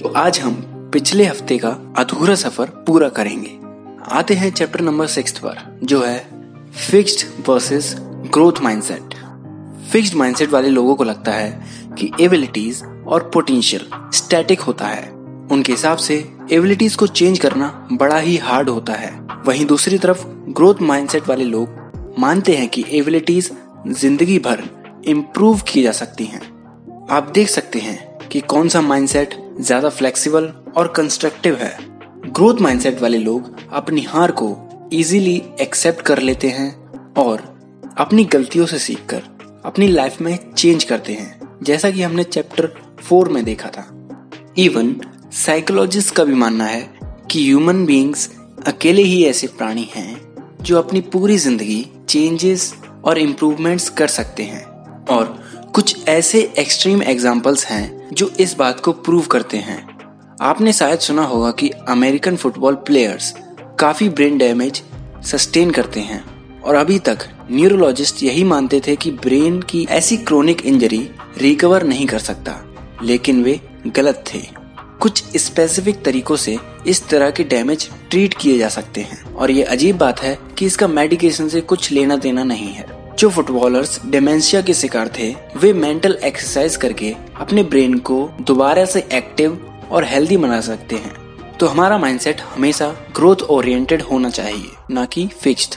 तो आज हम पिछले हफ़्ते का अधूरा सफ़र पूरा करेंगे। आते हैं चैप्टर नंबर सिक्स पर, जो है fixed versus growth mindset fixed mindset वाले लोगों को लगता है कि एबिलिटीज और पोटेंशियल स्टैटिक होता है। उनके हिसाब से एबिलिटीज को चेंज करना बड़ा ही हार्ड होता है। वहीं दूसरी तरफ़ ग्रोथ माइंडसेट वाले लोग मानते हैं कि एबिलिटीज ज़िंदगी भर इम्प्रूव की जा सकती हैं। आप देख सकते हैं कि कौन सा माइंडसेट ज़्यादा फ्लेक्सिबल और कंस्ट्रक्टिव है। ग्रोथ माइंडसेट वाले लोग अपनी हार को इजीली एक्सेप्ट कर लेते हैं और अपनी गलतियों से सीखकर अपनी लाइफ में चेंज करते हैं, जैसा कि हमने चैप्टर फोर में देखा था। इवन साइकोलॉजिस्ट का भी मानना है कि ह्यूमन बींग्स अकेले ही ऐसे प्राणी हैं जो अपनी पूरी ज़िंदगी चेंजेस और इम्प्रूवमेंट्स कर सकते हैं। और कुछ ऐसे एक्सट्रीम एग्जाम्पल्स हैं जो इस बात को प्रूव करते हैं। आपने शायद सुना होगा कि अमेरिकन फुटबॉल प्लेयर्स काफ़ी ब्रेन डैमेज सस्टेन करते हैं। और अभी तक न्यूरोलॉजिस्ट यही मानते थे कि ब्रेन की ऐसी क्रोनिक इंजरी रिकवर नहीं कर सकता, लेकिन वे गलत थे। कुछ स्पेसिफिक तरीकों से इस तरह के डैमेज ट्रीट किए जा सकते हैं। और ये अजीब बात है कि इसका मेडिकेशन से कुछ लेना देना नहीं है। जो फुटबॉलर्स डेमेंशिया के शिकार थे, वे मेंटल एक्सरसाइज करके अपने ब्रेन को दोबारा से एक्टिव और हेल्दी बना सकते हैं। तो हमारा माइंडसेट हमेशा ग्रोथ ओरिएंटेड होना चाहिए, ना कि फिक्स्ड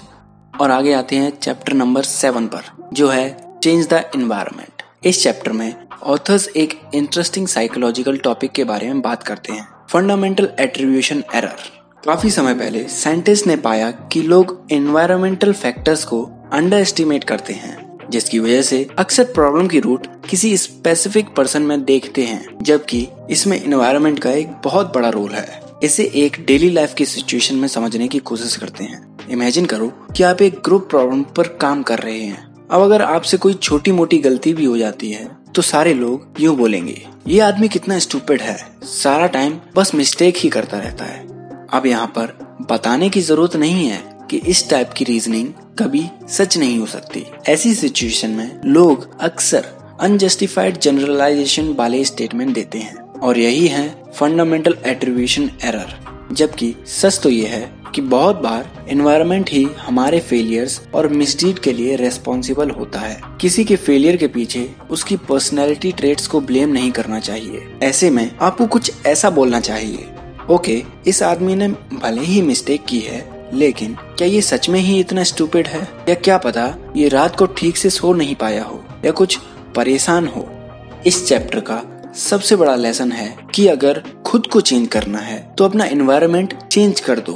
और आगे आते हैं चैप्टर नंबर सेवन पर, जो है चेंज द इन्वायरमेंट इस चैप्टर में ऑथर्स एक इंटरेस्टिंग साइकोलॉजिकल टॉपिक के बारे में बात करते हैं फंडामेंटल एट्रीब्यूशन एरर काफ़ी समय पहले साइंटिस्ट ने पाया कि लोग एनवायरमेंटल फैक्टर्स को अंडर एस्टिमेट करते हैं, जिसकी वजह से अक्सर प्रॉब्लम की रूट किसी स्पेसिफिक पर्सन में देखते हैं, जबकि इसमें इन्वायरमेंट का एक बहुत बड़ा रोल है। इसे एक डेली लाइफ की सिचुएशन में समझने की कोशिश करते हैं। इमेजिन करो कि आप एक ग्रुप प्रॉब्लम पर काम कर रहे हैं। अब अगर आपसे कोई छोटी मोटी गलती भी हो जाती है तो सारे लोग यूँ बोलेंगे, ये आदमी कितना स्टूपिड है। सारा टाइम बस मिस्टेक ही करता रहता है। अब यहाँ पर बताने की ज़रूरत नहीं है कि इस टाइप की रीजनिंग कभी सच नहीं हो सकती। ऐसी सिचुएशन में लोग अक्सर अनजस्टिफाइड जनरलाइजेशन वाले स्टेटमेंट देते हैं। और यही है फंडामेंटल एट्रीब्यूशन एरर जबकि सच तो ये है कि बहुत बार एनवायरनमेंट ही हमारे फेलियर्स और मिसडीड के लिए रेस्पॉन्सिबल होता है। किसी के फेलियर के पीछे उसकी पर्सनैलिटी ट्रेट्स को ब्लेम नहीं करना चाहिए। ऐसे में आपको कुछ ऐसा बोलना चाहिए। ओके इस आदमी ने भले ही मिस्टेक की है लेकिन क्या ये सच में ही इतना स्टूपिड है? या क्या पता ये रात को ठीक से सो नहीं पाया हो, या कुछ परेशान हो? इस चैप्टर का सबसे बड़ा लेसन है कि अगर खुद को चेंज करना है तो अपना एनवायरनमेंट चेंज कर दो।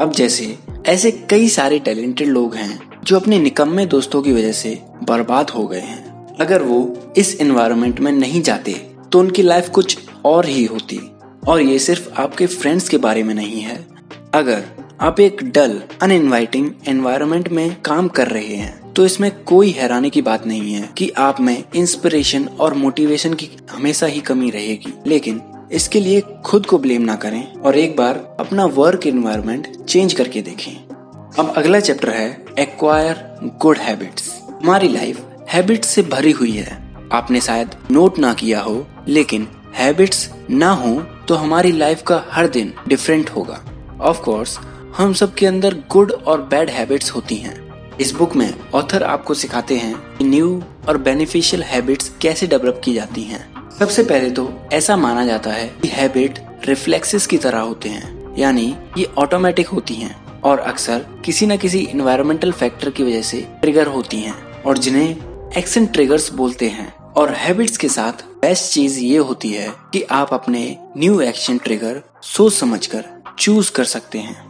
अब जैसे ऐसे कई सारे टैलेंटेड लोग हैं जो अपने निकम्मे दोस्तों की वजह से बर्बाद हो गए हैं। अगर वो इस एनवायरनमेंट में नहीं जाते तो उनकी लाइफ कुछ और ही होती। और ये सिर्फ़ आपके फ्रेंड्स के बारे में नहीं है। अगर आप एक डल अनइनवाइटिंग एनवायरनमेंट में काम कर रहे हैं। तो इसमें कोई हैरानी की बात नहीं है कि आप में इंस्पिरेशन और मोटिवेशन की हमेशा ही कमी रहेगी। लेकिन इसके लिए खुद को ब्लेम ना करें और एक बार अपना वर्क एनवायरनमेंट चेंज करके देखें। अब अगला चैप्टर है एक्वायर गुड हैबिट्स हमारी लाइफ हैबिट्स से भरी हुई है। आपने शायद नोट ना किया हो, लेकिन हैबिट्स ना हो तो हमारी लाइफ का हर दिन डिफरेंट होगा। ऑफ़ कोर्स हम सब के अंदर गुड और बैड हैबिट्स होती हैं। इस बुक में ऑथर आपको सिखाते हैं कि न्यू और बेनिफिशियल हैबिट्स कैसे डेवलप की जाती हैं। सबसे पहले तो ऐसा माना जाता है कि हैबिट रिफ्लेक्सेस की तरह होते हैं, यानी ये ऑटोमेटिक होती हैं और अक्सर किसी न किसी इन्वायरमेंटल फैक्टर की वजह से ट्रिगर होती हैं और जिन्हें एक्शन ट्रिगर्स बोलते हैं। और हैबिट्स के साथ बेस्ट चीज़ ये होती है कि आप अपने न्यू एक्शन ट्रिगर सोच समझकर चूज़ कर सकते हैं।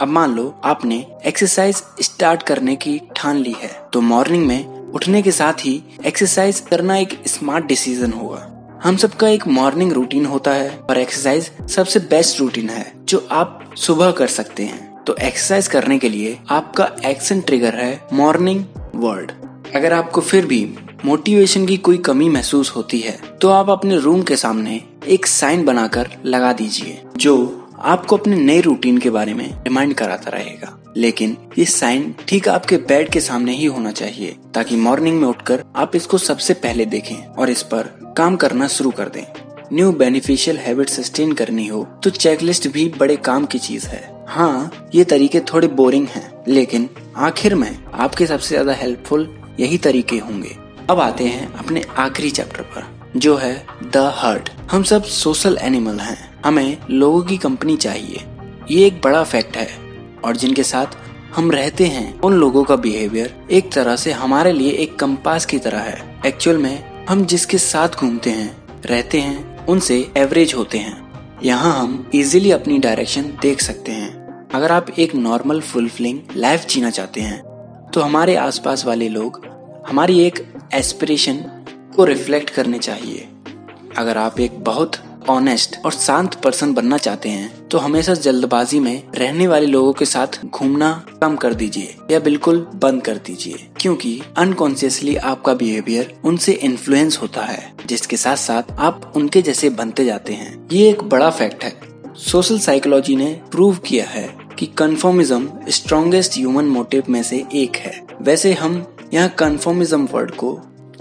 अब मान लो आपने एक्सरसाइज स्टार्ट करने की ठान ली है तो मॉर्निंग में उठने के साथ ही एक्सरसाइज करना एक स्मार्ट डिसीज़न होगा। हम सबका एक मॉर्निंग रूटीन होता है और एक्सरसाइज सबसे बेस्ट रूटीन है, जो आप सुबह कर सकते हैं। तो एक्सरसाइज करने के लिए आपका एक्शन ट्रिगर है मॉर्निंग वर्ड अगर आपको फिर भी मोटिवेशन की कोई कमी महसूस होती है तो आप अपने रूम के सामने एक साइन बनाकर लगा दीजिए, जो आपको अपने नए रूटीन के बारे में रिमाइंड कराता रहेगा। लेकिन ये साइन ठीक आपके बेड के सामने ही होना चाहिए, ताकि मॉर्निंग में उठकर आप इसको सबसे पहले देखें और इस पर काम करना शुरू कर दें। न्यू बेनिफिशियल हैबिट सस्टेन करनी हो तो चेकलिस्ट भी बड़े काम की चीज़ है। हाँ ये तरीके थोड़े बोरिंग हैं, लेकिन आखिर में आपके सबसे ज़्यादा हेल्पफुल यही तरीके होंगे। अब आते हैं अपने आखिरी चैप्टर पर, जो है द हर्ट हम सब सोशल एनिमल हैं। हमें लोगों की कंपनी चाहिए। ये एक बड़ा फैक्ट है और जिनके साथ हम रहते हैं, उन लोगों का बिहेवियर एक तरह से हमारे लिए एक कंपास की तरह है। एक्चुअल में हम जिसके साथ घूमते हैं, रहते हैं, उनसे एवरेज होते हैं। यहाँ हम इजीली अपनी डायरेक्शन देख सकते हैं। अगर आप एक नॉर्मल फुलफिलिंग लाइफ जीना चाहते हैं तो हमारे आसपास वाले लोग हमारी एक एस्पिरेशन को रिफ्लेक्ट करने चाहिए। अगर आप एक बहुत ऑनेस्ट और शांत पर्सन बनना चाहते हैं तो हमेशा जल्दबाजी में रहने वाले लोगों के साथ घूमना कम कर दीजिए या बिल्कुल बंद कर दीजिए, क्योंकि अनकॉन्सियसली आपका बिहेवियर उनसे इन्फ्लुएंस होता है, जिसके साथ साथ आप उनके जैसे बनते जाते हैं। ये एक बड़ा फैक्ट है। सोशल साइकोलॉजी ने प्रूव किया है कि कन्फर्मिज्म स्ट्रॉन्गेस्ट ह्यूमन मोटिव में से एक है। वैसे हम यहाँ कन्फर्मिज्म वर्ड को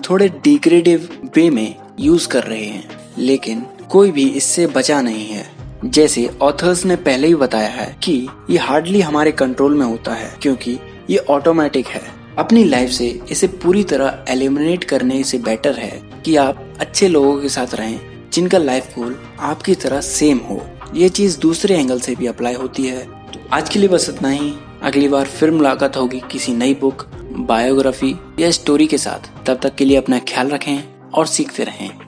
थोड़े डिग्रेडिव वे में यूज़ कर रहे हैं, लेकिन कोई भी इससे बचा नहीं है। जैसे ऑथर्स ने पहले ही बताया है कि ये हार्डली हमारे कंट्रोल में होता है, क्योंकि ये ऑटोमेटिक है। अपनी लाइफ से इसे पूरी तरह एलिमिनेट करने से बेटर है कि आप अच्छे लोगों के साथ रहें, जिनका लाइफ गोल आपकी तरह सेम हो। ये चीज़ दूसरे एंगल से भी अप्लाई होती है। तो आज के लिए बस इतना ही। अगली बार फिर मुलाकात होगी किसी नई बुक बायोग्राफी या स्टोरी के साथ। तब तक के लिए अपना ख्याल रखें और सीखते रहें।